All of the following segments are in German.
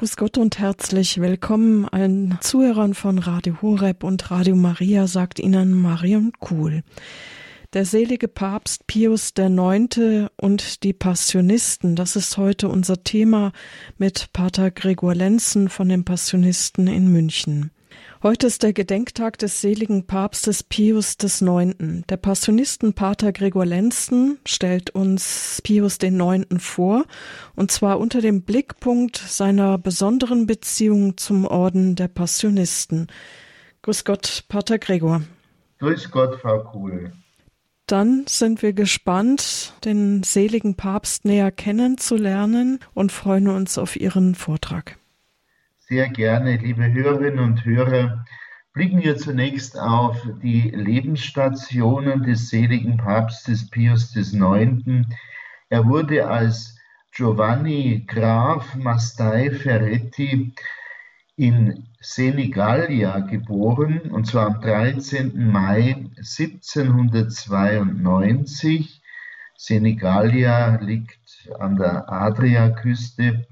Grüß Gott und herzlich willkommen allen Zuhörern von Radio Horeb und Radio Maria, sagt Ihnen Marion Kuhl. Der selige Papst Pius IX. und die Passionisten, das ist heute unser Thema mit Pater Gregor Lenzen von den Passionisten in München. Heute ist der Gedenktag des seligen Papstes Pius IX. Der Passionistenpater Gregor Lenzen stellt uns Pius IX. vor, und zwar unter dem Blickpunkt seiner besonderen Beziehung zum Orden der Passionisten. Grüß Gott, Pater Gregor. Grüß Gott, Frau Kuhl. Dann sind wir gespannt, den seligen Papst näher kennenzulernen und freuen uns auf Ihren Vortrag sehr gerne, liebe Hörerinnen und Hörer, blicken wir zunächst auf die Lebensstationen des seligen Papstes Pius IX. Er wurde als Giovanni Graf Mastai Ferretti in Senigallia geboren, und zwar am 13. Mai 1792. Senigallia liegt an der Adriaküste.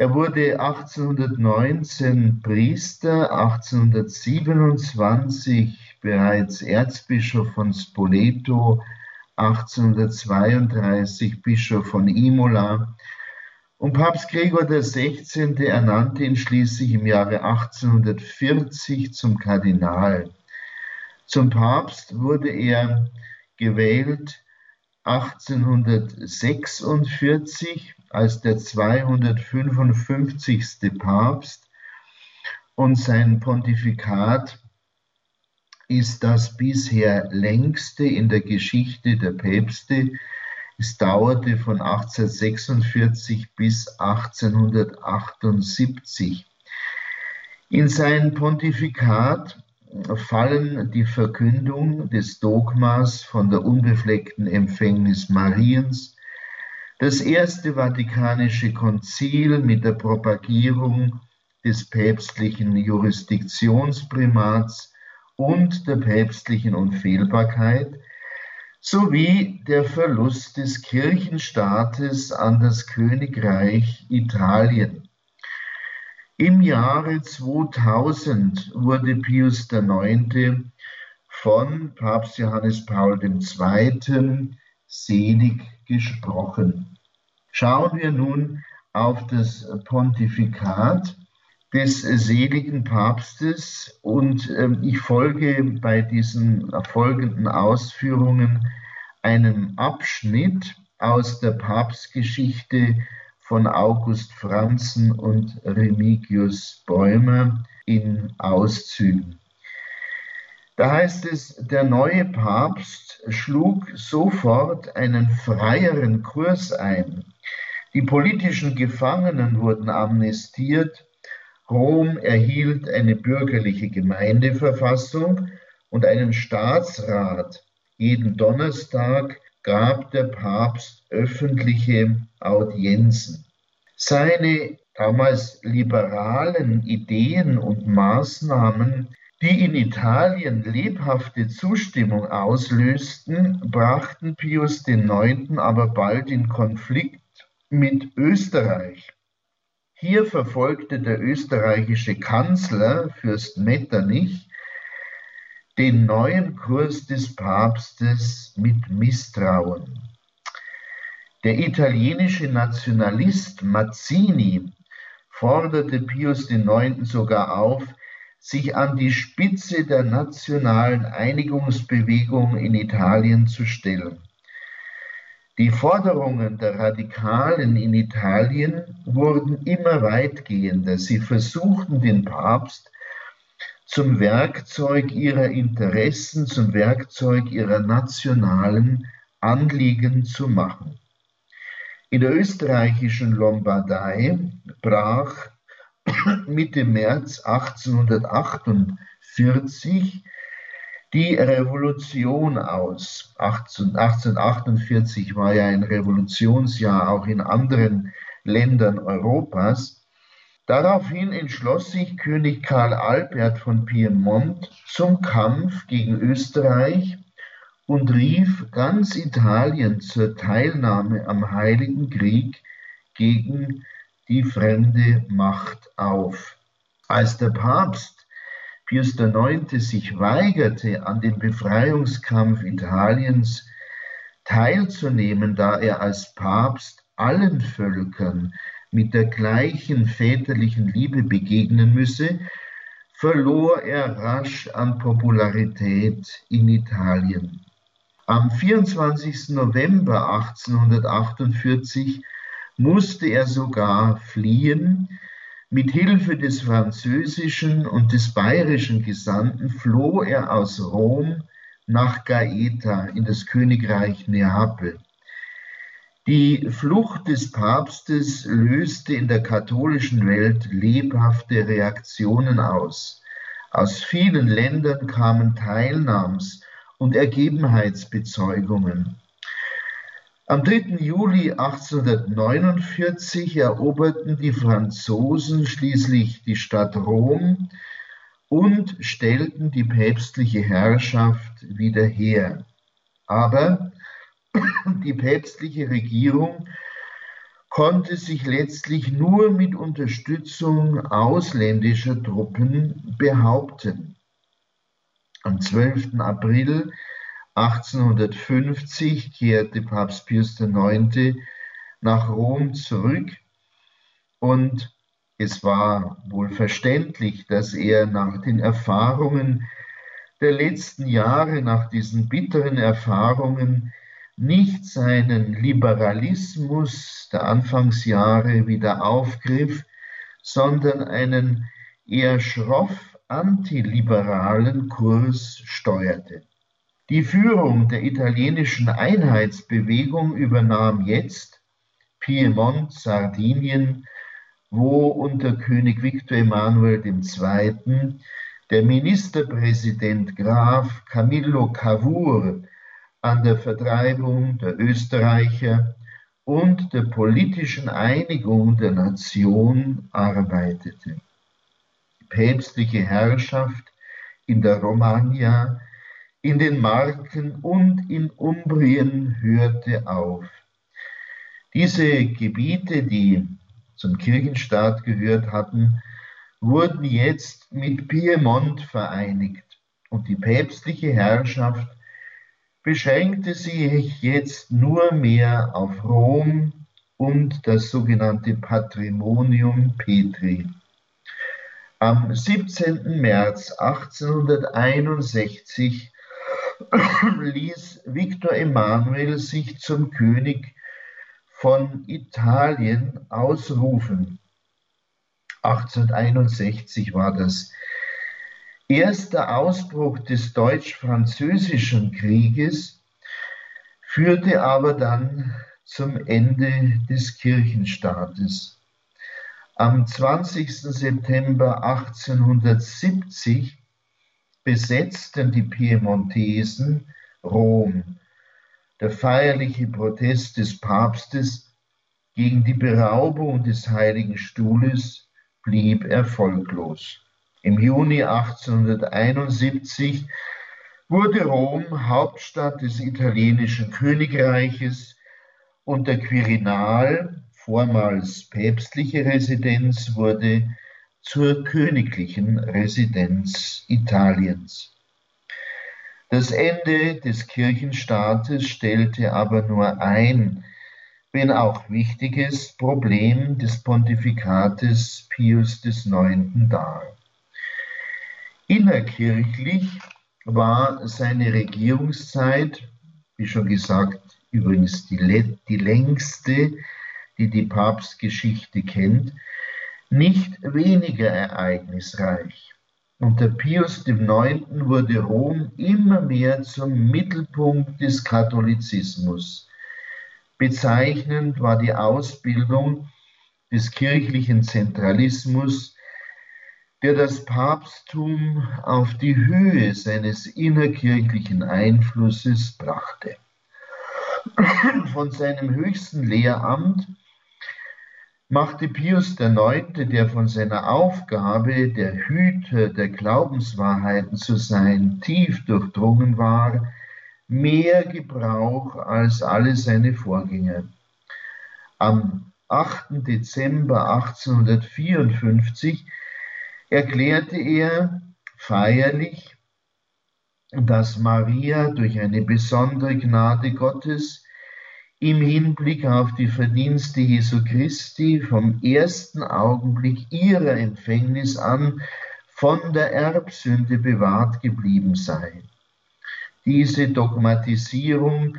Er wurde 1819 Priester, 1827 bereits Erzbischof von Spoleto, 1832 Bischof von Imola und Papst Gregor XVI. ernannte ihn schließlich im Jahre 1840 zum Kardinal. Zum Papst wurde er gewählt 1846 als der 255. Papst und sein Pontifikat ist das bisher längste in der Geschichte der Päpste. Es dauerte von 1846 bis 1878. In sein Pontifikat fallen die Verkündung des Dogmas von der unbefleckten Empfängnis Mariens, das Erste Vatikanische Konzil mit der Propagierung des päpstlichen Jurisdiktionsprimats und der päpstlichen Unfehlbarkeit sowie der Verlust des Kirchenstaates an das Königreich Italien. Im Jahre 2000 wurde Pius IX. von Papst Johannes Paul II. selig gesprochen. Schauen wir nun auf das Pontifikat des seligen Papstes und äh, ich folge bei diesen folgenden Ausführungen einem Abschnitt aus der Papstgeschichte von August Franzen und Remigius Bäumer in Auszügen. Da heißt es, der neue Papst schlug sofort einen freieren Kurs ein. Die politischen Gefangenen wurden amnestiert, Rom erhielt eine bürgerliche Gemeindeverfassung und einen Staatsrat. Jeden Donnerstag gab der Papst öffentliche Audienzen. Seine damals liberalen Ideen und Maßnahmen die in Italien lebhafte Zustimmung auslösten, brachten Pius IX. aber bald in Konflikt mit Österreich. Hier verfolgte der österreichische Kanzler, Fürst Metternich, den neuen Kurs des Papstes mit Misstrauen. Der italienische Nationalist Mazzini forderte Pius IX. sogar auf, sich an die Spitze der nationalen Einigungsbewegung in Italien zu stellen. Die Forderungen der Radikalen in Italien wurden immer weitgehender. Sie versuchten den Papst zum Werkzeug ihrer Interessen, zum Werkzeug ihrer nationalen Anliegen zu machen. In der österreichischen Lombardei brach Mitte März 1848 die Revolution aus. 1848 war ja ein Revolutionsjahr auch in anderen Ländern Europas. Daraufhin entschloss sich König Karl Albert von Piemont zum Kampf gegen Österreich und rief ganz Italien zur Teilnahme am Heiligen Krieg gegen die fremde Macht auf. Als der Papst Pius IX. sich weigerte, an dem Befreiungskampf Italiens teilzunehmen, da er als Papst allen Völkern mit der gleichen väterlichen Liebe begegnen müsse, verlor er rasch an Popularität in Italien. Am 24. November 1848 musste er sogar fliehen. Mit Hilfe des französischen und des bayerischen Gesandten floh er aus Rom nach Gaeta in das Königreich Neapel. Die Flucht des Papstes löste in der katholischen Welt lebhafte Reaktionen aus. Aus vielen Ländern kamen Teilnahms- und Ergebenheitsbezeugungen. Am 3. Juli 1849 eroberten die Franzosen schließlich die Stadt Rom und stellten die päpstliche Herrschaft wieder her. Aber die päpstliche Regierung konnte sich letztlich nur mit Unterstützung ausländischer Truppen behaupten. Am 12. April 1850 kehrte Papst Pius IX. nach Rom zurück und es war wohl verständlich, dass er nach den Erfahrungen der letzten Jahre, nach diesen bitteren Erfahrungen, nicht seinen Liberalismus der Anfangsjahre wieder aufgriff, sondern einen eher schroff antiliberalen Kurs steuerte. Die Führung der italienischen Einheitsbewegung übernahm jetzt Piemont, Sardinien, wo unter König Victor Emanuel II. der Ministerpräsident Graf Camillo Cavour an der Vertreibung der Österreicher und der politischen Einigung der Nation arbeitete. Päpstliche Herrschaft in der Romagna, in den Marken und in Umbrien hörte auf. Diese Gebiete, die zum Kirchenstaat gehört hatten, wurden jetzt mit Piemont vereinigt und die päpstliche Herrschaft beschränkte sich jetzt nur mehr auf Rom und das sogenannte Patrimonium Petri. Am 17. März 1861 ließ Viktor Emanuel sich zum König von Italien ausrufen. 1861 war das erste Ausbruch des Deutsch-Französischen Krieges führte aber dann zum Ende des Kirchenstaates. Am 20. September 1870 besetzten die Piemontesen Rom. Der feierliche Protest des Papstes gegen die Beraubung des Heiligen Stuhles blieb erfolglos. Im Juni 1871 wurde Rom Hauptstadt des italienischen Königreiches und der Quirinal, vormals päpstliche Residenz, wurde zur königlichen Residenz Italiens. Das Ende des Kirchenstaates stellte aber nur ein, wenn auch wichtiges, Problem des Pontifikates Pius IX. dar. Innerkirchlich war seine Regierungszeit, wie schon gesagt, übrigens die, die längste, die die Papstgeschichte kennt, nicht weniger ereignisreich. Unter Pius IX. wurde Rom immer mehr zum Mittelpunkt des Katholizismus. Bezeichnend war die Ausbildung des kirchlichen Zentralismus, der das Papsttum auf die Höhe seines innerkirchlichen Einflusses brachte. Von seinem höchsten Lehramt machte Pius IX., der von seiner Aufgabe, der Hüter der Glaubenswahrheiten zu sein, tief durchdrungen war, mehr Gebrauch als alle seine Vorgänger. Am 8. Dezember 1854 erklärte er feierlich, dass Maria durch eine besondere Gnade Gottes im Hinblick auf die Verdienste Jesu Christi vom ersten Augenblick ihrer Empfängnis an von der Erbsünde bewahrt geblieben sei. Diese Dogmatisierung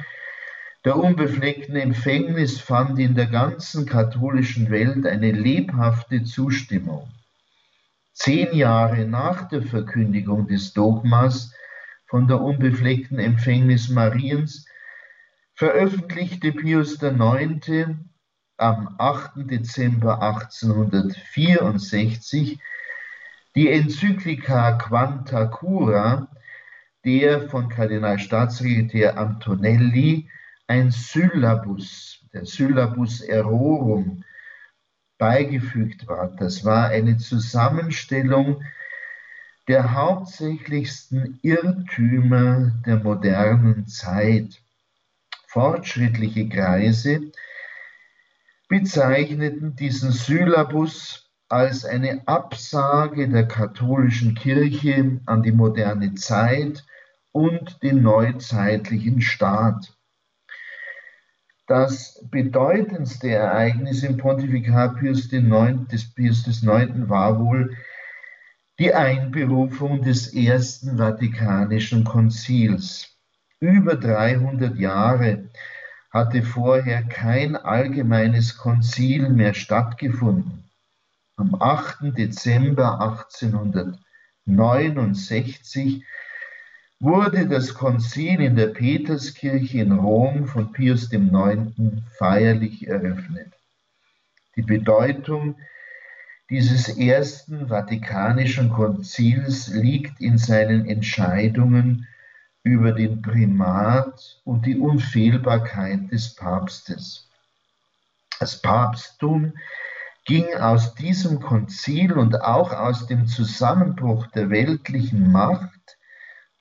der unbefleckten Empfängnis fand in der ganzen katholischen Welt eine lebhafte Zustimmung. Zehn Jahre nach der Verkündigung des Dogmas von der unbefleckten Empfängnis Mariens veröffentlichte Pius IX. am 8. Dezember 1864 die Enzyklika Quanta Cura, der von Kardinalstaatssekretär Antonelli ein Syllabus, der Syllabus Errorum, beigefügt war. Das war eine Zusammenstellung der hauptsächlichsten Irrtümer der modernen Zeit fortschrittliche Kreise bezeichneten diesen Syllabus als eine Absage der katholischen Kirche an die moderne Zeit und den neuzeitlichen Staat. Das bedeutendste Ereignis im Pontifikat Pius IX, war wohl die Einberufung des Ersten Vatikanischen Konzils. Über 300 Jahre hatte vorher kein allgemeines Konzil mehr stattgefunden. Am 8. Dezember 1869 wurde das Konzil in der Peterskirche in Rom von Pius IX. feierlich eröffnet. Die Bedeutung dieses ersten Vatikanischen Konzils liegt in seinen Entscheidungen über den Primat und die Unfehlbarkeit des Papstes. Das Papsttum ging aus diesem Konzil und auch aus dem Zusammenbruch der weltlichen Macht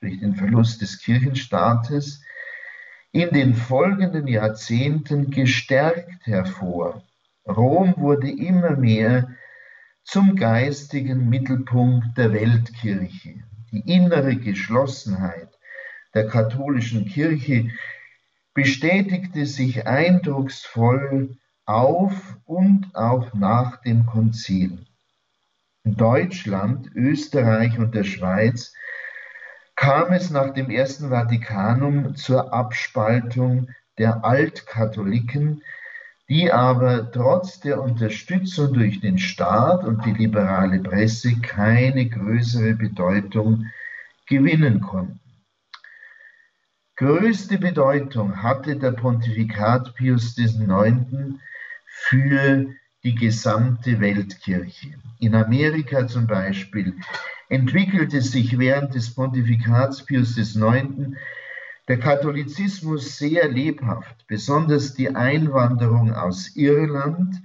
durch den Verlust des Kirchenstaates in den folgenden Jahrzehnten gestärkt hervor. Rom wurde immer mehr zum geistigen Mittelpunkt der Weltkirche. Die innere Geschlossenheit der katholischen Kirche bestätigte sich eindrucksvoll auf und auch nach dem Konzil. In Deutschland, Österreich und der Schweiz kam es nach dem Ersten Vatikanum zur Abspaltung der Altkatholiken, die aber trotz der Unterstützung durch den Staat und die liberale Presse keine größere Bedeutung gewinnen konnten. Größte Bedeutung hatte der Pontifikat Pius IX. für die gesamte Weltkirche. In Amerika zum Beispiel entwickelte sich während des Pontifikats Pius IX. der Katholizismus sehr lebhaft, besonders die Einwanderung aus Irland,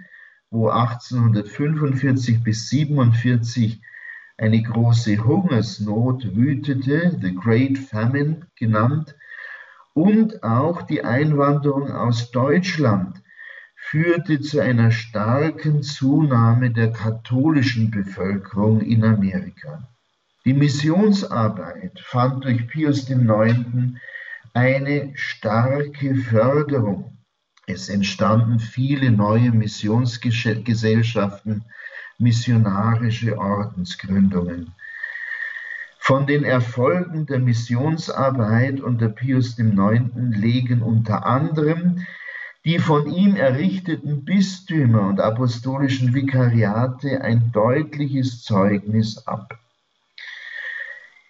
wo 1845 bis 47 eine große Hungersnot wütete, the Great Famine genannt, und auch die Einwanderung aus Deutschland führte zu einer starken Zunahme der katholischen Bevölkerung in Amerika. Die Missionsarbeit fand durch Pius IX. eine starke Förderung. Es entstanden viele neue Missionsgesellschaften, missionarische Ordensgründungen. Von den Erfolgen der Missionsarbeit unter Pius IX. legen unter anderem die von ihm errichteten Bistümer und apostolischen Vikariate ein deutliches Zeugnis ab.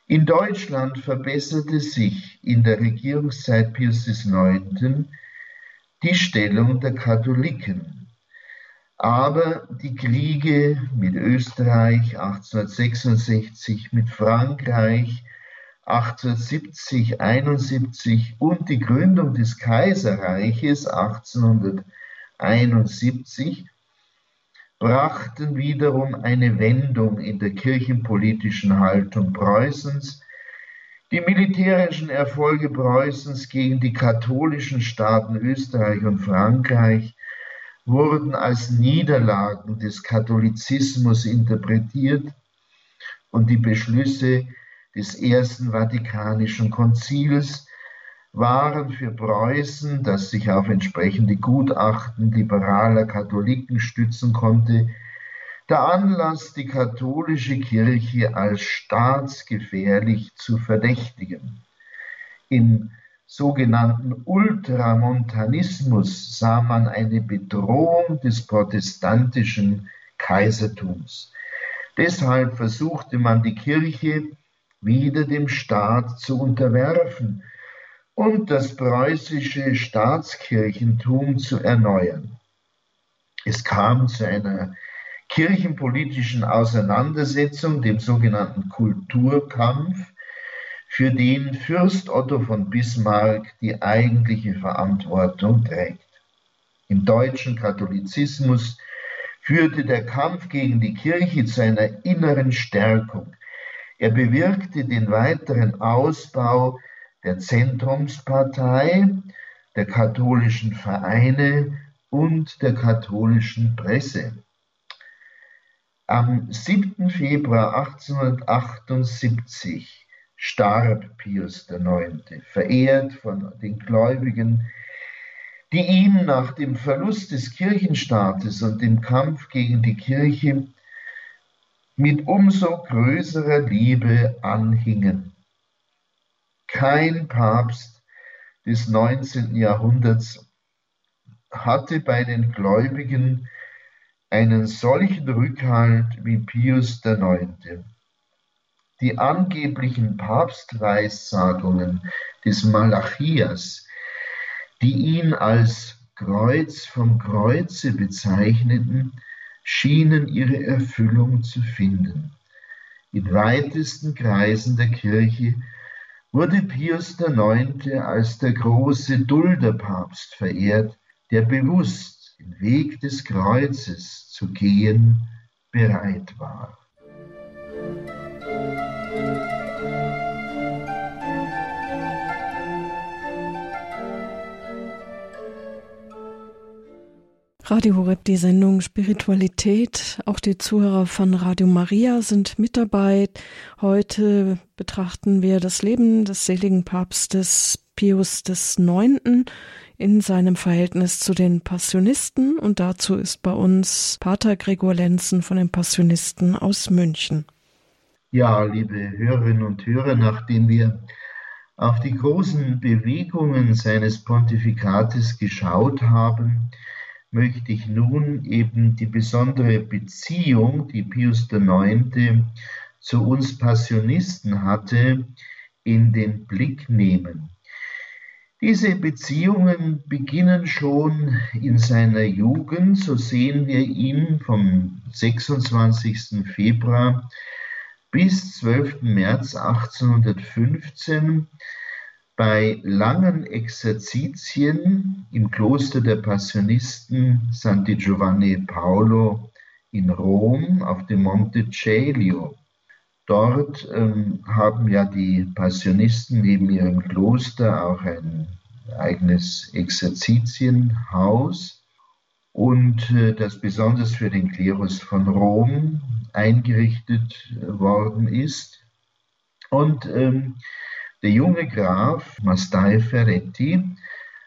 In Deutschland verbesserte sich in der Regierungszeit Pius IX. die Stellung der Katholiken. Aber die Kriege mit Österreich 1866, mit Frankreich 1870, 71 und die Gründung des Kaiserreiches 1871 brachten wiederum eine Wendung in der kirchenpolitischen Haltung Preußens. Die militärischen Erfolge Preußens gegen die katholischen Staaten Österreich und Frankreich wurden als Niederlagen des Katholizismus interpretiert und die Beschlüsse des Ersten Vatikanischen Konzils waren für Preußen, das sich auf entsprechende Gutachten liberaler Katholiken stützen konnte, der Anlass, die katholische Kirche als staatsgefährlich zu verdächtigen. Im sogenannten Ultramontanismus sah man eine Bedrohung des protestantischen Kaisertums. Deshalb versuchte man die Kirche wieder dem Staat zu unterwerfen und das preußische Staatskirchentum zu erneuern. Es kam zu einer kirchenpolitischen Auseinandersetzung, dem sogenannten Kulturkampf, für den Fürst Otto von Bismarck die eigentliche Verantwortung trägt. Im deutschen Katholizismus führte der Kampf gegen die Kirche zu einer inneren Stärkung. Er bewirkte den weiteren Ausbau der Zentrumspartei, der katholischen Vereine und der katholischen Presse. Am 7. Februar 1878 starb Pius IX., verehrt von den Gläubigen, die ihm nach dem Verlust des Kirchenstaates und dem Kampf gegen die Kirche mit umso größerer Liebe anhingen. Kein Papst des 19. Jahrhunderts hatte bei den Gläubigen einen solchen Rückhalt wie Pius IX. Die angeblichen Papstweissagungen des Malachias, die ihn als Kreuz vom Kreuze bezeichneten, schienen ihre Erfüllung zu finden. In weitesten Kreisen der Kirche wurde Pius IX. als der große Dulderpapst verehrt, der bewusst den Weg des Kreuzes zu gehen bereit war. Radio Horeb, die Sendung Spiritualität. Auch die Zuhörer von Radio Maria sind mit dabei. Heute betrachten wir das Leben des seligen Papstes Pius IX. in seinem Verhältnis zu den Passionisten. Und dazu ist bei uns Pater Gregor Lenzen von den Passionisten aus München. Ja, liebe Hörerinnen und Hörer, nachdem wir auf die großen Bewegungen seines Pontifikates geschaut haben, möchte ich nun eben die besondere Beziehung, die Pius IX. zu uns Passionisten hatte, in den Blick nehmen. Diese Beziehungen beginnen schon in seiner Jugend, so sehen wir ihn vom 26. Februar bis 12. März 1815 bei langen Exerzitien im Kloster der Passionisten Santi Giovanni Paolo in Rom auf dem Monte Celio. Dort ähm, haben ja die Passionisten neben ihrem Kloster auch ein eigenes Exerzitienhaus und äh, das besonders für den Klerus von Rom eingerichtet äh, worden ist. Und ähm, der junge Graf Mastai Ferretti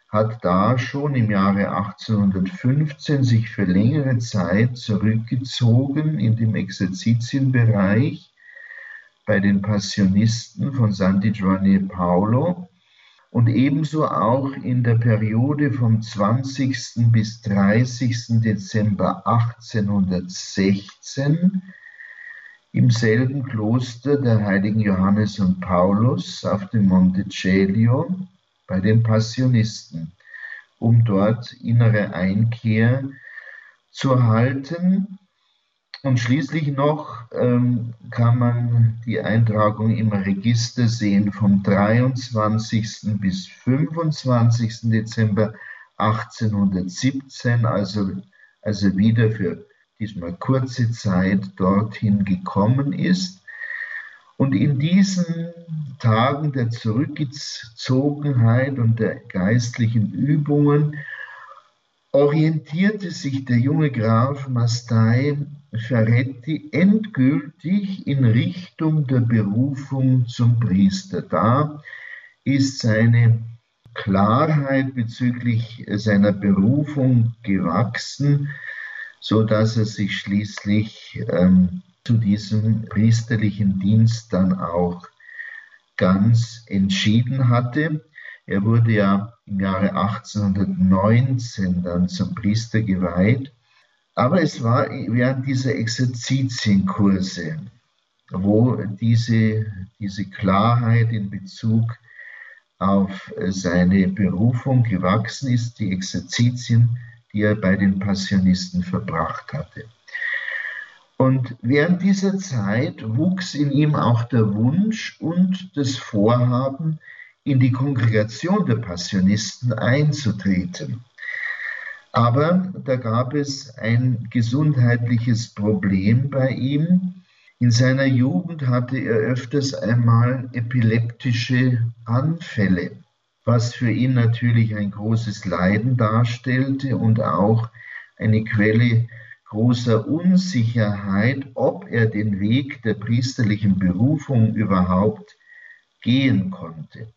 hat da schon im Jahre 1815 sich für längere Zeit zurückgezogen in dem Exerzitienbereich bei den Passionisten von Santi Giovanni Paolo und ebenso auch in der Periode vom 20. bis 30. Dezember 1816 im selben Kloster der heiligen Johannes und Paulus auf dem Monte Celio bei den Passionisten, um dort innere Einkehr zu halten. Und schließlich noch ähm, kann man die Eintragung im Register sehen vom 23. bis 25. Dezember 1817, also, also wieder für diesmal kurze Zeit dorthin gekommen ist und in diesen Tagen der Zurückgezogenheit und der geistlichen Übungen orientierte sich der junge Graf Mastai Ferretti endgültig in Richtung der Berufung zum Priester. Da ist seine Klarheit bezüglich seiner Berufung gewachsen, so dass er sich schließlich ähm, zu diesem priesterlichen Dienst dann auch ganz entschieden hatte. Er wurde ja im Jahre 1819 dann zum Priester geweiht. Aber es war während dieser Exerzitienkurse, wo diese, diese Klarheit in Bezug auf seine Berufung gewachsen ist, die Exerzitien, die er bei den Passionisten verbracht hatte. Und während dieser Zeit wuchs in ihm auch der Wunsch und das Vorhaben, in die Kongregation der Passionisten einzutreten. Aber da gab es ein gesundheitliches Problem bei ihm. In seiner Jugend hatte er öfters einmal epileptische Anfälle, was für ihn natürlich ein großes Leiden darstellte und auch eine Quelle großer Unsicherheit, ob er den Weg der priesterlichen Berufung überhaupt gehen konnte.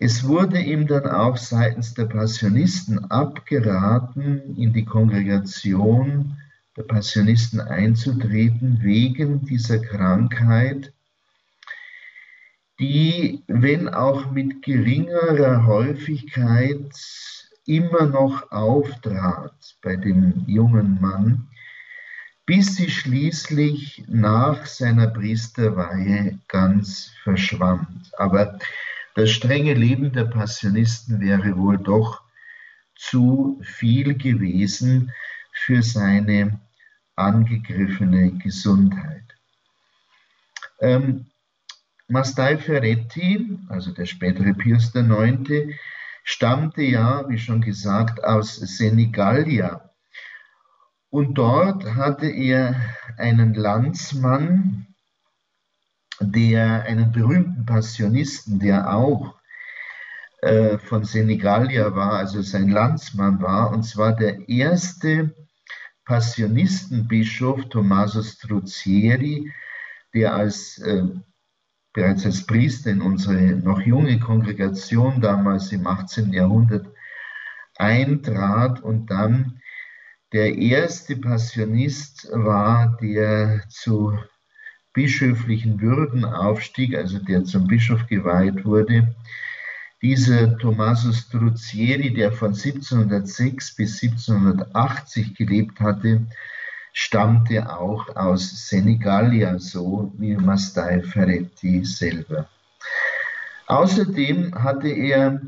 Es wurde ihm dann auch seitens der Passionisten abgeraten, in die Kongregation der Passionisten einzutreten, wegen dieser Krankheit, die, wenn auch mit geringerer Häufigkeit, immer noch auftrat bei dem jungen Mann, bis sie schließlich nach seiner Priesterweihe ganz verschwand. Aber das strenge Leben der Passionisten wäre wohl doch zu viel gewesen für seine angegriffene Gesundheit. Ähm, Mastai Ferretti, also der spätere Pius IX., stammte ja, wie schon gesagt, aus Senigallia. Und dort hatte er einen Landsmann, der einen berühmten Passionisten, der auch äh, von Senegalia war, also sein Landsmann war, und zwar der erste Passionistenbischof Tommaso Struzzieri, der als äh, bereits als Priester in unsere noch junge Kongregation damals im 18. Jahrhundert eintrat und dann der erste Passionist war, der zu bischöflichen Würden aufstieg, also der zum Bischof geweiht wurde. Dieser Tommaso Struzzieri, der von 1706 bis 1780 gelebt hatte, stammte auch aus Senegalia, so wie Mastai Ferretti selber. Außerdem hatte er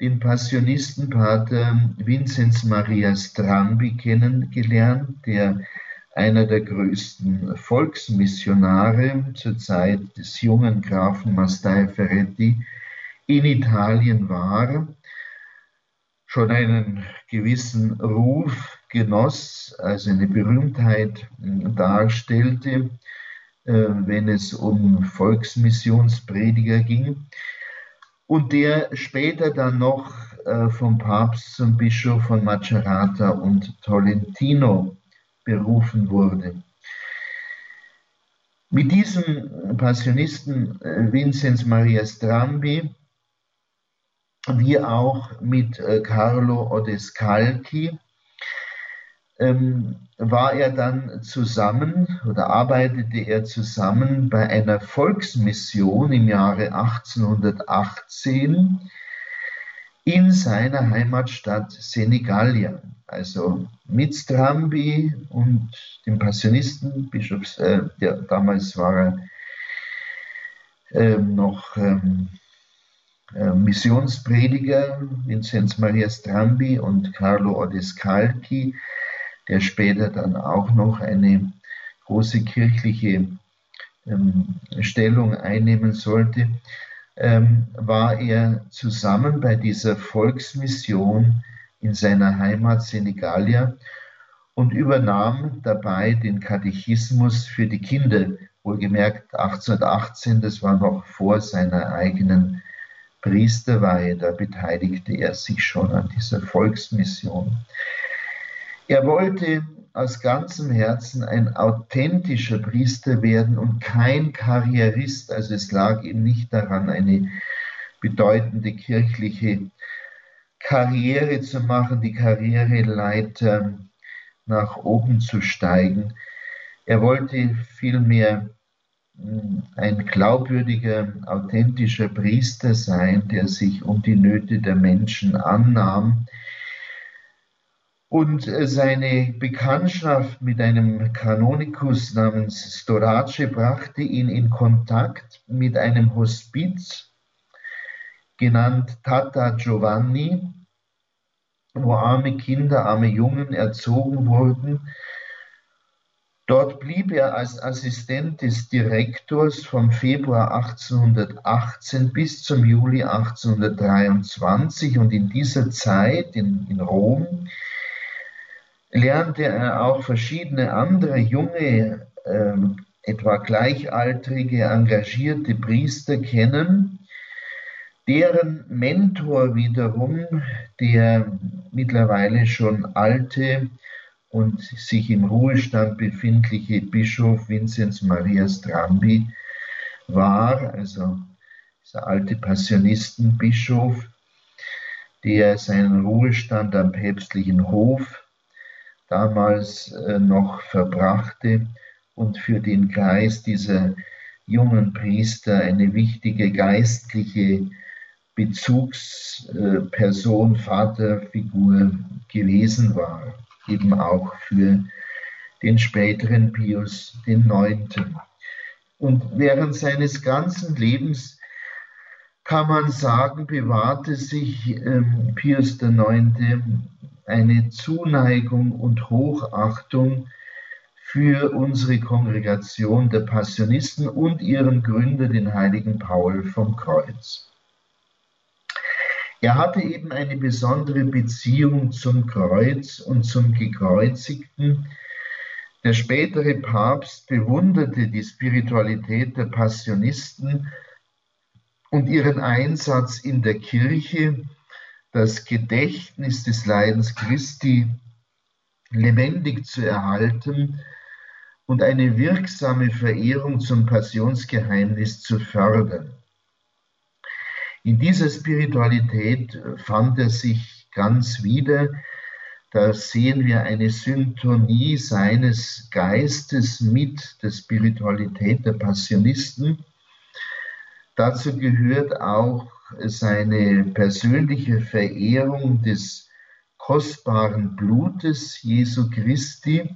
den Passionistenpater Vinzenz Maria Strambi kennengelernt, der einer der größten Volksmissionare zur Zeit des jungen Grafen Mastai Ferretti in Italien war, schon einen gewissen Ruf genoss, also eine Berühmtheit äh, darstellte, äh, wenn es um Volksmissionsprediger ging und der später dann noch äh, vom Papst zum Bischof von Macerata und Tolentino berufen wurde. Mit diesem Passionisten Vinzenz Maria Strambi, wie auch mit Carlo Odescalchi, ähm, war er dann zusammen oder arbeitete er zusammen bei einer Volksmission im Jahre 1818 in seiner Heimatstadt Senegalia. Also mit Strambi und dem Passionisten, Bischofs, äh, der, damals war er äh, noch ähm, äh, Missionsprediger, Vincenz Maria Strambi und Carlo Odescalchi, der später dann auch noch eine große kirchliche ähm, Stellung einnehmen sollte, ähm, war er zusammen bei dieser Volksmission in seiner Heimat Senegalia und übernahm dabei den Katechismus für die Kinder, wohlgemerkt 1818, das war noch vor seiner eigenen Priesterweihe, da beteiligte er sich schon an dieser Volksmission. Er wollte aus ganzem Herzen ein authentischer Priester werden und kein Karrierist. Also es lag ihm nicht daran, eine bedeutende kirchliche Karriere zu machen, die Karriereleiter nach oben zu steigen. Er wollte vielmehr hm, ein glaubwürdiger, authentischer Priester sein, der sich um die Nöte der Menschen annahm, und äh, seine Bekanntschaft mit einem Kanonikus namens Storace brachte ihn in Kontakt mit einem Hospiz, genannt Tata Giovanni, wo arme Kinder, arme Jungen erzogen wurden. Dort blieb er als Assistent des Direktors vom Februar 1818 bis zum Juli 1823 und in dieser Zeit in, in Rom lernte er auch verschiedene andere junge, äh, etwa gleichaltrige, engagierte Priester kennen, deren Mentor wiederum der mittlerweile schon alte und sich im Ruhestand befindliche Bischof Vinzenz Maria Strambi war, also dieser alte Passionistenbischof, der seinen Ruhestand am päpstlichen Hof damals äh, noch verbrachte und für den Kreis dieser jungen Priester eine wichtige geistliche Bezugsperson, Vaterfigur gewesen war, eben auch für den späteren Pius IX. Und während seines ganzen Lebens kann man sagen, bewahrte sich ähm, Pius IX eine Zuneigung und Hochachtung für unsere Kongregation der Passionisten und ihren Gründer, den heiligen Paul vom Kreuz. Er hatte eben eine besondere Beziehung zum Kreuz und zum Gekreuzigten. Der spätere Papst bewunderte die Spiritualität der Passionisten und ihren Einsatz in der Kirche das Gedächtnis des Leidens Christi lebendig zu erhalten und eine wirksame Verehrung zum Passionsgeheimnis zu fördern. In dieser Spiritualität fand er sich ganz wieder. Da sehen wir eine Syntonie seines Geistes mit der Spiritualität der Passionisten. Dazu gehört auch seine persönliche Verehrung des kostbaren Blutes Jesu Christi.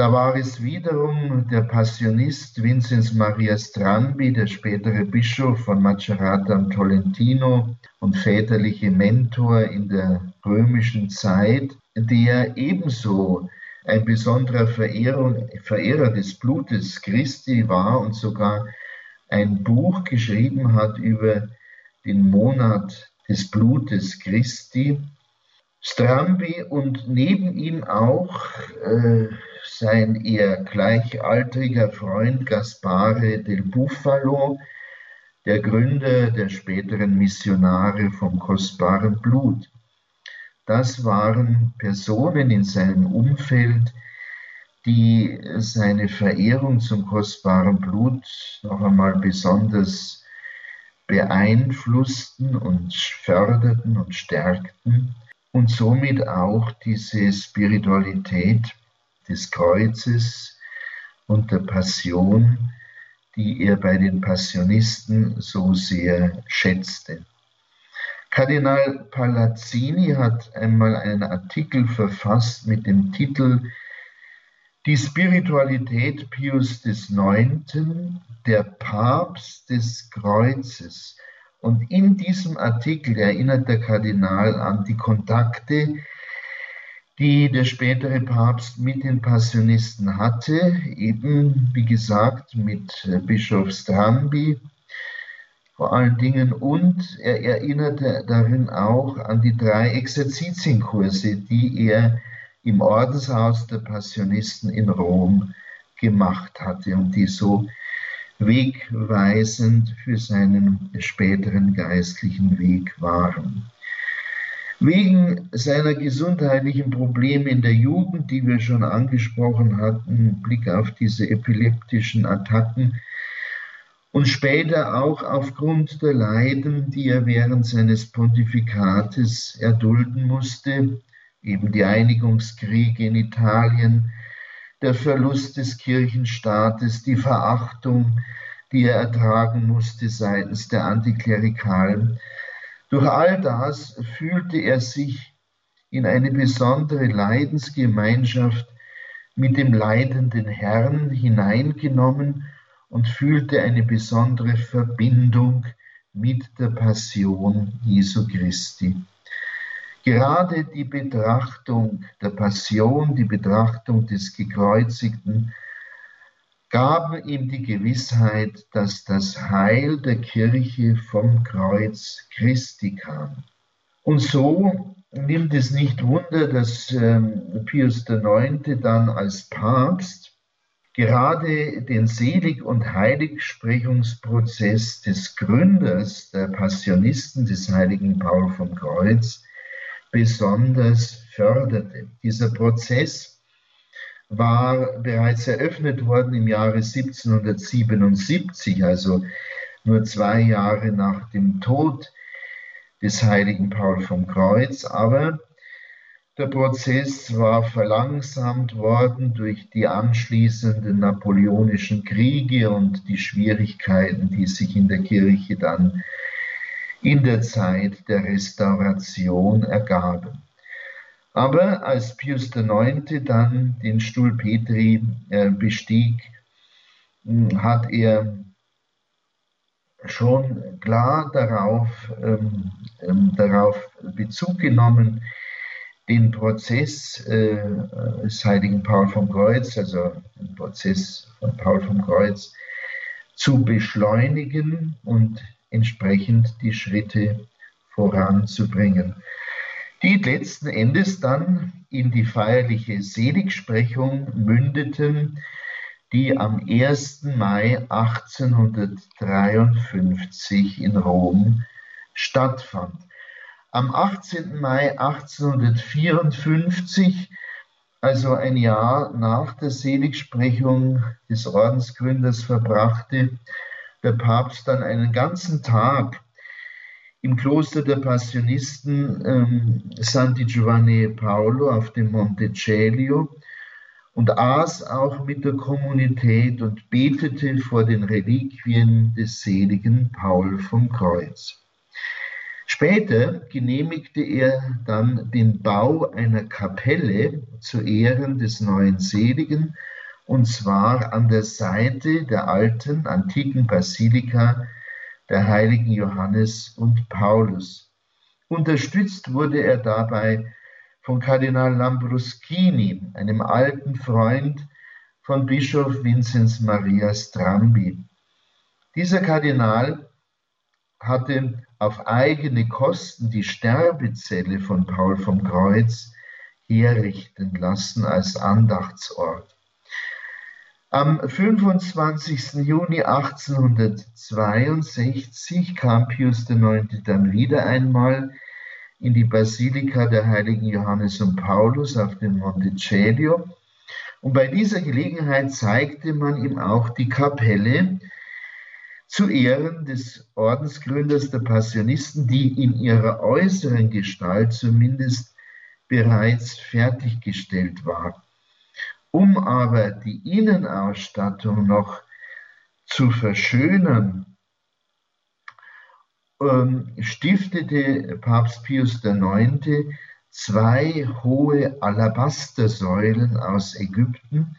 Da war es wiederum der Passionist Vinzenz Maria Strambi, der spätere Bischof von Macerata am Tolentino und väterliche Mentor in der römischen Zeit, der ebenso ein besonderer Verehrung, Verehrer des Blutes Christi war und sogar ein Buch geschrieben hat über den Monat des Blutes Christi. Strambi und neben ihm auch äh, sein eher gleichaltriger Freund Gaspare del Buffalo, der Gründer der späteren Missionare vom kostbaren Blut. Das waren Personen in seinem Umfeld, die seine Verehrung zum kostbaren Blut noch einmal besonders beeinflussten und förderten und stärkten und somit auch diese Spiritualität des Kreuzes und der Passion, die er bei den Passionisten so sehr schätzte. Kardinal Palazzini hat einmal einen Artikel verfasst mit dem Titel Die Spiritualität Pius IX der Papst des Kreuzes. Und in diesem Artikel erinnert der Kardinal an die Kontakte, die der spätere Papst mit den Passionisten hatte, eben wie gesagt mit Bischof Strambi vor allen Dingen und er erinnerte darin auch an die drei Exerzitienkurse, die er im Ordenshaus der Passionisten in Rom gemacht hatte und die so wegweisend für seinen späteren geistlichen Weg waren. Wegen seiner gesundheitlichen Probleme in der Jugend, die wir schon angesprochen hatten, Blick auf diese epileptischen Attacken, und später auch aufgrund der Leiden, die er während seines Pontifikates erdulden musste, eben die Einigungskriege in Italien, der Verlust des Kirchenstaates, die Verachtung, die er ertragen musste seitens der Antiklerikalen. Durch all das fühlte er sich in eine besondere Leidensgemeinschaft mit dem leidenden Herrn hineingenommen und fühlte eine besondere Verbindung mit der Passion Jesu Christi. Gerade die Betrachtung der Passion, die Betrachtung des Gekreuzigten, gaben ihm die Gewissheit, dass das Heil der Kirche vom Kreuz Christi kam. Und so nimmt es nicht Wunder, dass ähm, Pius IX. dann als Papst gerade den Selig- und Heiligsprechungsprozess des Gründers der Passionisten des heiligen Paul vom Kreuz besonders förderte. Dieser Prozess war bereits eröffnet worden im Jahre 1777, also nur zwei Jahre nach dem Tod des heiligen Paul vom Kreuz, aber der Prozess war verlangsamt worden durch die anschließenden napoleonischen Kriege und die Schwierigkeiten, die sich in der Kirche dann in der Zeit der Restauration ergaben. Aber als Pius IX. dann den Stuhl Petri äh, bestieg, hm, hat er schon klar darauf, ähm, ähm, darauf Bezug genommen, den Prozess äh, des heiligen Paul vom Kreuz, also den Prozess von Paul vom Kreuz, zu beschleunigen und entsprechend die Schritte voranzubringen, die letzten Endes dann in die feierliche Seligsprechung mündeten, die am 1. Mai 1853 in Rom stattfand. Am 18. Mai 1854, also ein Jahr nach der Seligsprechung des Ordensgründers, verbrachte der Papst dann einen ganzen Tag im Kloster der Passionisten ähm, Santi Giovanni Paolo auf dem Monte Celio und aß auch mit der Kommunität und betete vor den Reliquien des seligen Paul vom Kreuz. Später genehmigte er dann den Bau einer Kapelle zu Ehren des neuen Seligen, und zwar an der Seite der alten antiken Basilika der heiligen Johannes und Paulus. Unterstützt wurde er dabei von Kardinal Lambruschini, einem alten Freund von Bischof Vinzenz Maria Strambi. Dieser Kardinal hatte auf eigene Kosten die Sterbezelle von Paul vom Kreuz herrichten lassen als Andachtsort. Am 25. Juni 1862 kam Pius IX. dann wieder einmal in die Basilika der heiligen Johannes und Paulus auf dem Monte Celio. Und bei dieser Gelegenheit zeigte man ihm auch die Kapelle, zu Ehren des Ordensgründers der Passionisten, die in ihrer äußeren Gestalt zumindest bereits fertiggestellt war. Um aber die Innenausstattung noch zu verschönern, ähm, stiftete Papst Pius IX. zwei hohe Alabastersäulen aus Ägypten,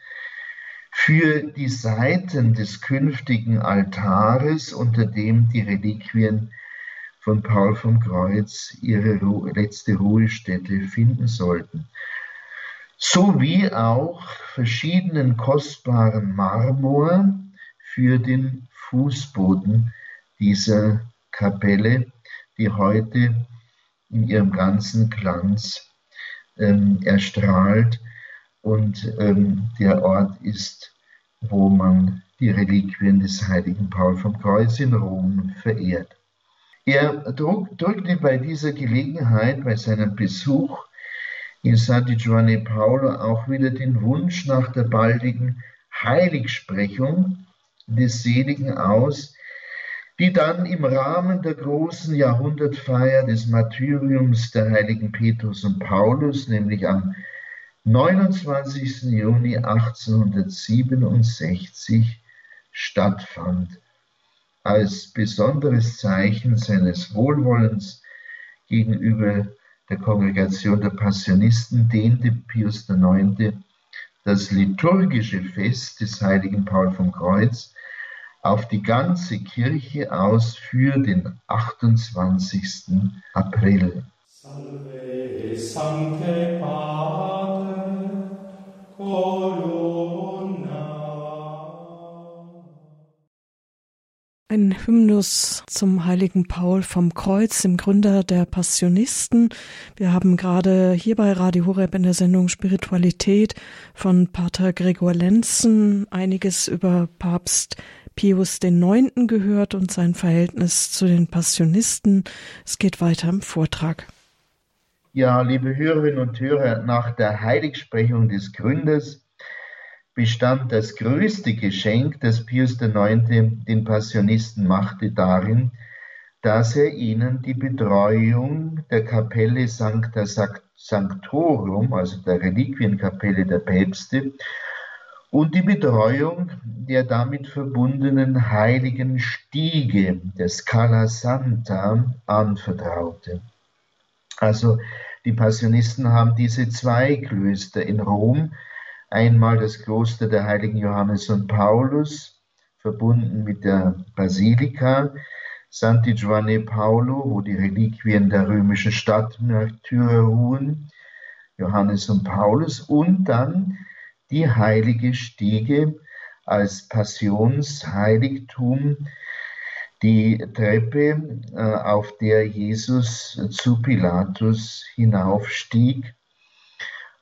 für die Seiten des künftigen Altares, unter dem die Reliquien von Paul vom Kreuz ihre letzte Ruhestätte finden sollten, sowie auch verschiedenen kostbaren Marmor für den Fußboden dieser Kapelle, die heute in ihrem ganzen Glanz ähm, erstrahlt und ähm, der Ort ist, wo man die Reliquien des heiligen Paul vom Kreuz in Rom verehrt. Er drückte bei dieser Gelegenheit, bei seinem Besuch in Santi Giovanni Paolo auch wieder den Wunsch nach der baldigen Heiligsprechung des Seligen aus, die dann im Rahmen der großen Jahrhundertfeier des Martyriums der heiligen Petrus und Paulus, nämlich am 29. Juni 1867 stattfand. Als besonderes Zeichen seines Wohlwollens gegenüber der Kongregation der Passionisten dehnte Pius IX. das liturgische Fest des heiligen Paul vom Kreuz auf die ganze Kirche aus für den 28. April. Salve, Sancte Pater, Ein Hymnus zum heiligen Paul vom Kreuz, dem Gründer der Passionisten. Wir haben gerade hier bei Radio Horeb in der Sendung Spiritualität von Pater Gregor Lenzen einiges über Papst Pius IX. gehört und sein Verhältnis zu den Passionisten. Es geht weiter im Vortrag. Ja, liebe Hörerinnen und Hörer, nach der Heiligsprechung des Gründers bestand das größte Geschenk, das Pius IX. den Passionisten machte, darin, dass er ihnen die Betreuung der Kapelle Sancta Sanctorum, also der Reliquienkapelle der Päpste, und die Betreuung der damit verbundenen heiligen Stiege der Scala Santa anvertraute. Also die Passionisten haben diese zwei Klöster in Rom, einmal das Kloster der heiligen Johannes und Paulus, verbunden mit der Basilika, Santi Giovanni Paolo, wo die Reliquien der römischen Stadtmärtyrer ruhen, Johannes und Paulus, und dann die heilige Stiege als Passionsheiligtum, die Treppe, äh, auf der Jesus zu Pilatus hinaufstieg.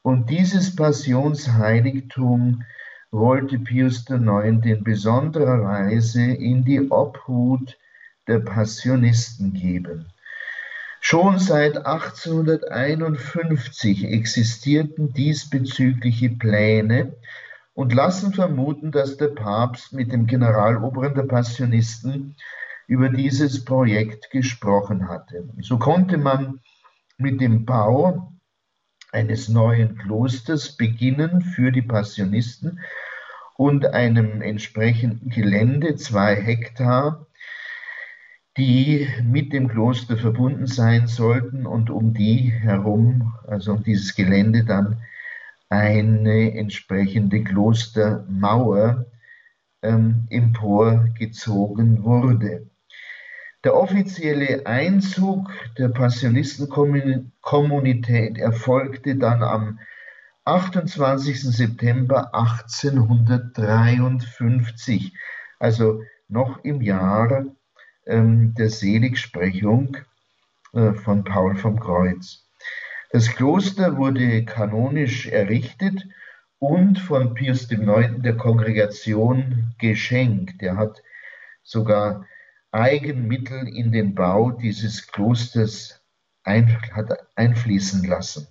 Und dieses Passionsheiligtum wollte Pius IX. in besonderer Weise in die Obhut der Passionisten geben. Schon seit 1851 existierten diesbezügliche Pläne und lassen vermuten, dass der Papst mit dem Generaloberen der Passionisten über dieses Projekt gesprochen hatte. So konnte man mit dem Bau eines neuen Klosters beginnen für die Passionisten und einem entsprechenden Gelände, zwei Hektar, die mit dem Kloster verbunden sein sollten und um die herum, also um dieses Gelände dann eine entsprechende Klostermauer ähm, emporgezogen wurde. Der offizielle Einzug der Passionistenkommunität erfolgte dann am 28. September 1853, also noch im Jahr ähm, der Seligsprechung äh, von Paul vom Kreuz. Das Kloster wurde kanonisch errichtet und von Pius IX. der Kongregation geschenkt. Er hat sogar Eigenmittel in den Bau dieses Klosters ein, hat einfließen lassen.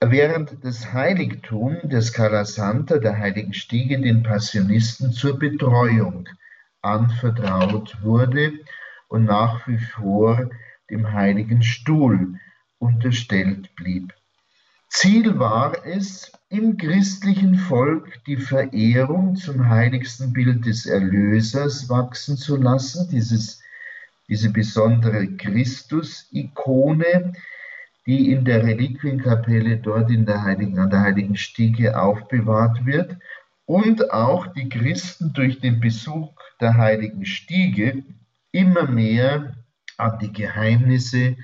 Während das Heiligtum des Scala Santa, der Heiligen Stiege, den Passionisten zur Betreuung anvertraut wurde und nach wie vor dem Heiligen Stuhl unterstellt blieb. Ziel war es, im christlichen Volk die Verehrung zum heiligsten Bild des Erlösers wachsen zu lassen, dieses, diese besondere Christus-Ikone, die in der Reliquienkapelle dort in der Heiligen, an der Heiligen Stiege aufbewahrt wird. Und auch die Christen durch den Besuch der heiligen Stiege immer mehr an die Geheimnisse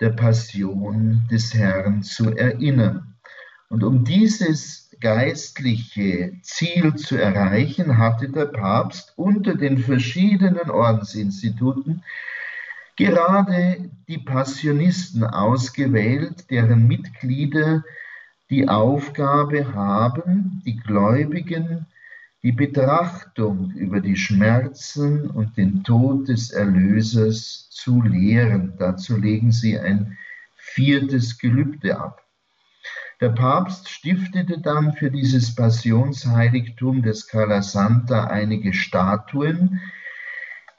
der Passion des Herrn zu erinnern. Und um dieses geistliche Ziel zu erreichen, hatte der Papst unter den verschiedenen Ordensinstituten gerade die Passionisten ausgewählt, deren Mitglieder die Aufgabe haben, die Gläubigen die Betrachtung über die Schmerzen und den Tod des Erlösers zu lehren. Dazu legen sie ein viertes Gelübde ab. Der Papst stiftete dann für dieses Passionsheiligtum des Cala Santa einige Statuen,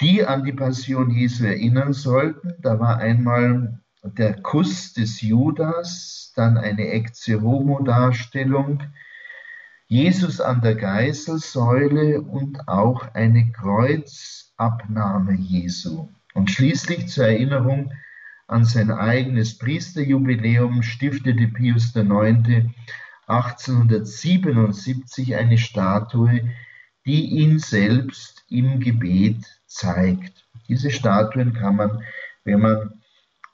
die an die Passion Jesu erinnern sollten. Da war einmal der Kuss des Judas, dann eine Ecce Homo Darstellung, Jesus an der Geißelsäule und auch eine Kreuzabnahme Jesu. Und schließlich zur Erinnerung an sein eigenes Priesterjubiläum stiftete Pius IX. 1877 eine Statue, die ihn selbst im Gebet zeigt. Diese Statuen kann man, wenn man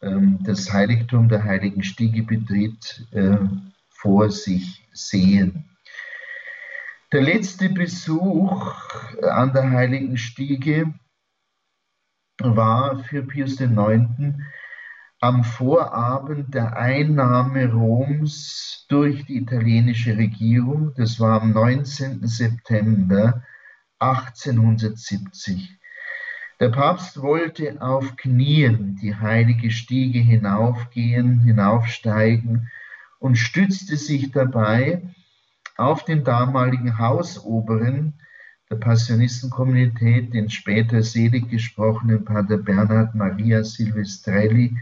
ähm, das Heiligtum der Heiligen Stiege betritt, äh, vor sich sehen. Der letzte Besuch an der Heiligen Stiege war für Pius IX. am Vorabend der Einnahme Roms durch die italienische Regierung. Das war am 19. September 1870. Der Papst wollte auf Knien die heilige Stiege hinaufgehen, hinaufsteigen und stützte sich dabei auf den damaligen Hausoberen der Passionistenkommunität, den später selig gesprochenen Pater Bernhard Maria Silvestrelli,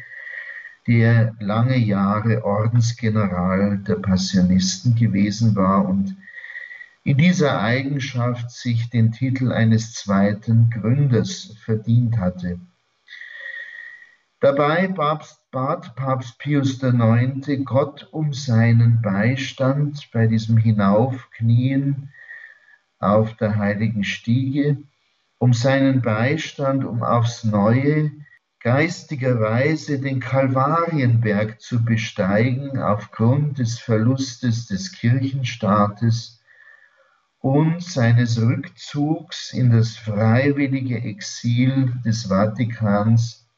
der lange Jahre Ordensgeneral der Passionisten gewesen war und in dieser Eigenschaft sich den Titel eines zweiten Gründers verdient hatte. Dabei bat Papst Pius IX. Gott um seinen Beistand bei diesem Hinaufknien auf der heiligen Stiege, um seinen Beistand, um aufs Neue geistigerweise den Kalvarienberg zu besteigen aufgrund des Verlustes des Kirchenstaates und seines Rückzugs in das freiwillige Exil des Vatikans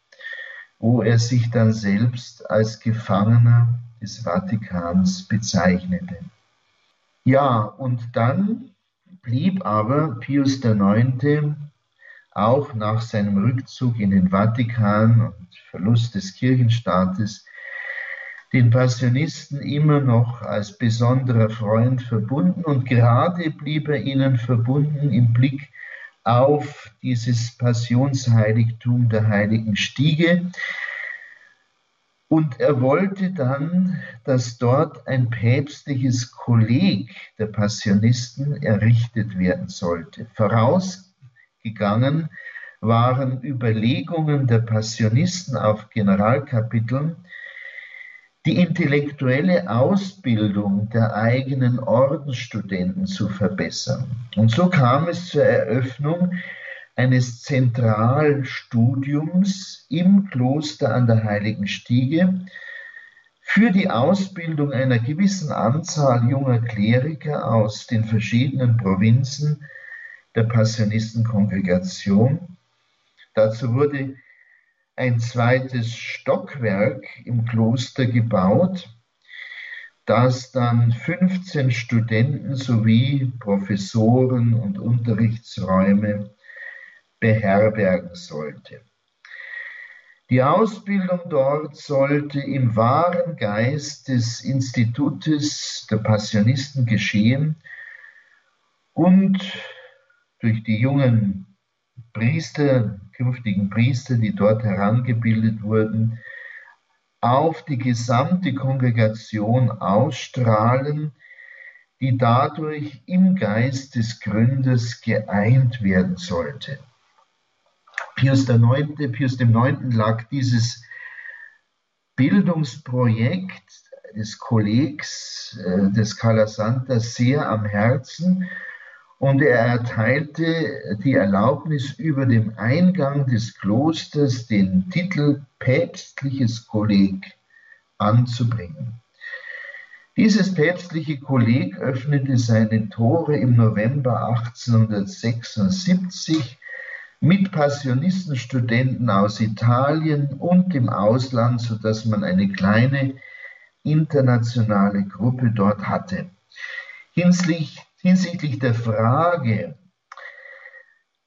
wo er sich dann selbst als Gefangener des Vatikans bezeichnete. Ja, und dann blieb aber Pius IX. auch nach seinem Rückzug in den Vatikan und Verlust des Kirchenstaates den Passionisten immer noch als besonderer Freund verbunden und gerade blieb er ihnen verbunden im Blick auf dieses Passionsheiligtum der heiligen Stiege. Und er wollte dann, dass dort ein päpstliches Kolleg der Passionisten errichtet werden sollte. Vorausgegangen waren Überlegungen der Passionisten auf Generalkapiteln, die intellektuelle Ausbildung der eigenen Ordensstudenten zu verbessern. Und so kam es zur Eröffnung eines Zentralstudiums im Kloster an der Heiligen Stiege für die Ausbildung einer gewissen Anzahl junger Kleriker aus den verschiedenen Provinzen der Passionistenkongregation. Dazu wurde ein zweites Stockwerk im Kloster gebaut, das dann 15 Studenten sowie Professoren und Unterrichtsräume beherbergen sollte. Die Ausbildung dort sollte im wahren Geist des Institutes der Passionisten geschehen und durch die jungen Priester, künftigen Priester, die dort herangebildet wurden, auf die gesamte Kongregation ausstrahlen, die dadurch im Geist des Gründers geeint werden sollte. Pius IX., Pius IX. lag dieses Bildungsprojekt des Kollegs äh, des Calasanta sehr am Herzen und er erteilte die Erlaubnis über dem Eingang des Klosters den Titel päpstliches Kolleg anzubringen. Dieses päpstliche Kolleg öffnete seine Tore im November 1876 mit Passionistenstudenten aus Italien und dem Ausland, sodass man eine kleine internationale Gruppe dort hatte. Hinsichtlich hinsichtlich der Frage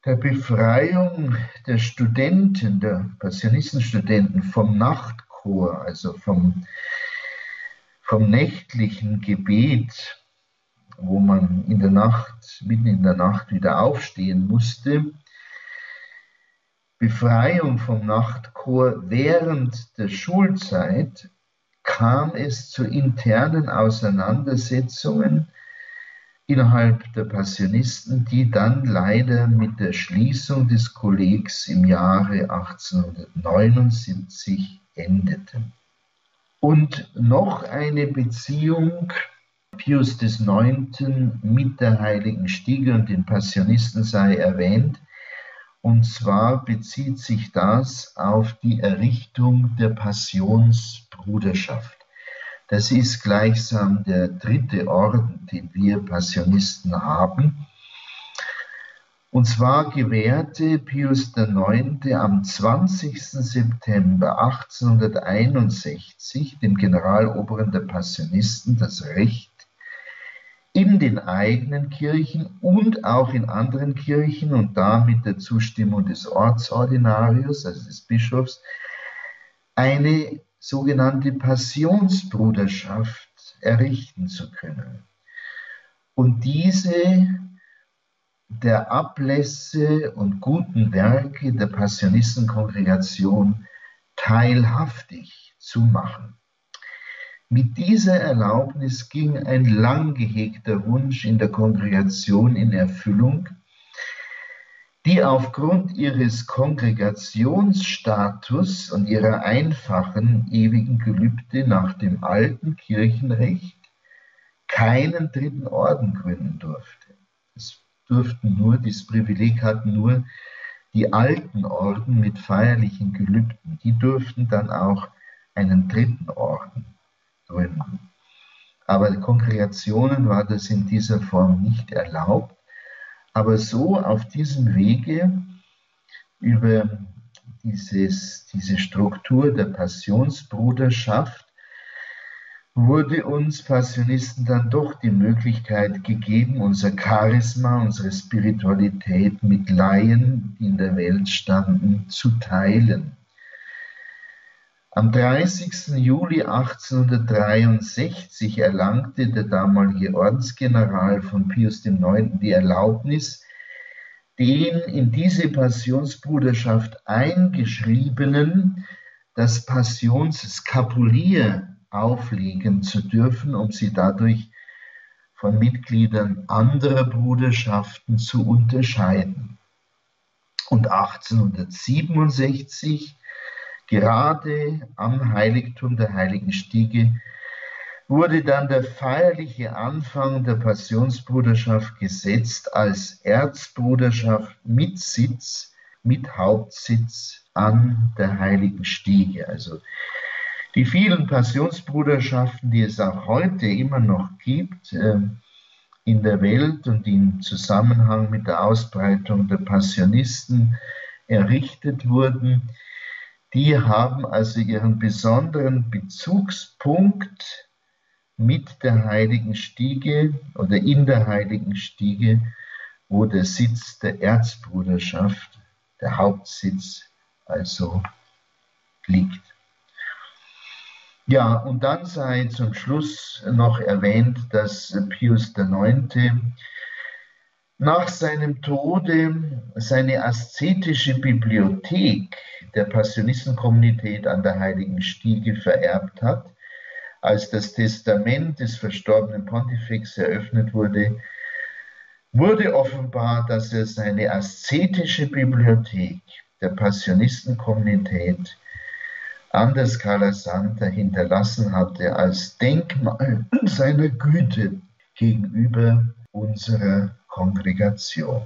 der Befreiung der Studenten, der Passionistenstudenten vom Nachtchor, also vom, vom nächtlichen Gebet, wo man in der Nacht, mitten in der Nacht wieder aufstehen musste, Befreiung vom Nachtchor während der Schulzeit kam es zu internen Auseinandersetzungen innerhalb der Passionisten, die dann leider mit der Schließung des Kollegs im Jahre 1879 endeten. Und noch eine Beziehung Pius IX. mit der Heiligen Stiege und den Passionisten sei erwähnt. Und zwar bezieht sich das auf die Errichtung der Passionsbruderschaft. Das ist gleichsam der dritte Orden, den wir Passionisten haben. Und zwar gewährte Pius IX. am 20. September 1861 dem Generaloberen der Passionisten das Recht, in den eigenen Kirchen und auch in anderen Kirchen und da mit der Zustimmung des Ortsordinarius, also des Bischofs, eine sogenannte Passionsbruderschaft errichten zu können. Und diese der Ablässe und guten Werke der Passionistenkongregation teilhaftig zu machen. Mit dieser Erlaubnis ging ein lang gehegter Wunsch in der Kongregation in Erfüllung, die aufgrund ihres Kongregationsstatus und ihrer einfachen ewigen Gelübde nach dem alten Kirchenrecht keinen dritten Orden gründen durfte. Es durften nur, dieses Privileg hatten nur die alten Orden mit feierlichen Gelübden. Die durften dann auch einen dritten Orden gründen. Aber Kongregationen war das in dieser Form nicht erlaubt. Aber so auf diesem Wege über dieses, diese Struktur der Passionsbruderschaft wurde uns Passionisten dann doch die Möglichkeit gegeben, unser Charisma, unsere Spiritualität mit Laien, die in der Welt standen, zu teilen. Am 30. Juli 1863 erlangte der damalige Ordensgeneral von Pius IX. die Erlaubnis, den in diese Passionsbruderschaft eingeschriebenen das Passionskapulier auflegen zu dürfen, um sie dadurch von Mitgliedern anderer Bruderschaften zu unterscheiden. Und 1867 Gerade am Heiligtum der Heiligen Stiege wurde dann der feierliche Anfang der Passionsbruderschaft gesetzt als Erzbruderschaft mit Sitz, mit Hauptsitz an der Heiligen Stiege. Also die vielen Passionsbruderschaften, die es auch heute immer noch gibt äh, in der Welt und im Zusammenhang mit der Ausbreitung der Passionisten errichtet wurden, die haben also ihren besonderen Bezugspunkt mit der Heiligen Stiege oder in der Heiligen Stiege, wo der Sitz der Erzbruderschaft, der Hauptsitz also liegt. Ja, und dann sei zum Schluss noch erwähnt, dass Pius IX. Nach seinem Tode seine aszetische Bibliothek der Passionistenkommunität an der Heiligen Stiege vererbt hat. Als das Testament des verstorbenen Pontifex eröffnet wurde, wurde offenbar, dass er seine aszetische Bibliothek der Passionistenkommunität an der Scala Santa hinterlassen hatte als Denkmal seiner Güte gegenüber unserer Kongregation.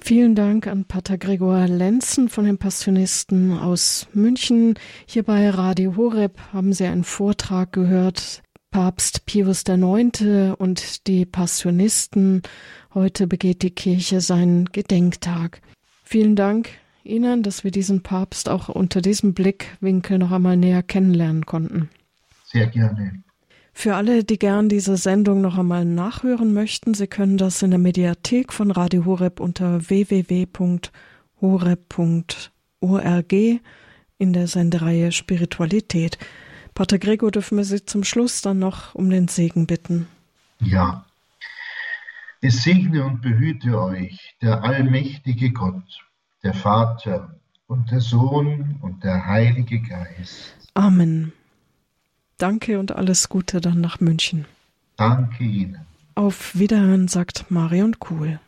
Vielen Dank an Pater Gregor Lenzen von den Passionisten aus München. Hier bei Radio Horeb haben Sie einen Vortrag gehört. Papst Pius IX. und die Passionisten. Heute begeht die Kirche seinen Gedenktag. Vielen Dank Ihnen, dass wir diesen Papst auch unter diesem Blickwinkel noch einmal näher kennenlernen konnten. Sehr gerne. Für alle, die gern diese Sendung noch einmal nachhören möchten, Sie können das in der Mediathek von Radio Horeb unter www.horeb.org in der Sendereihe Spiritualität. Pater Gregor, dürfen wir Sie zum Schluss dann noch um den Segen bitten? Ja. Es segne und behüte euch der allmächtige Gott, der Vater und der Sohn und der Heilige Geist. Amen. Danke und alles Gute dann nach München. Danke Ihnen. Auf Wiederhören sagt Marion Kuhl.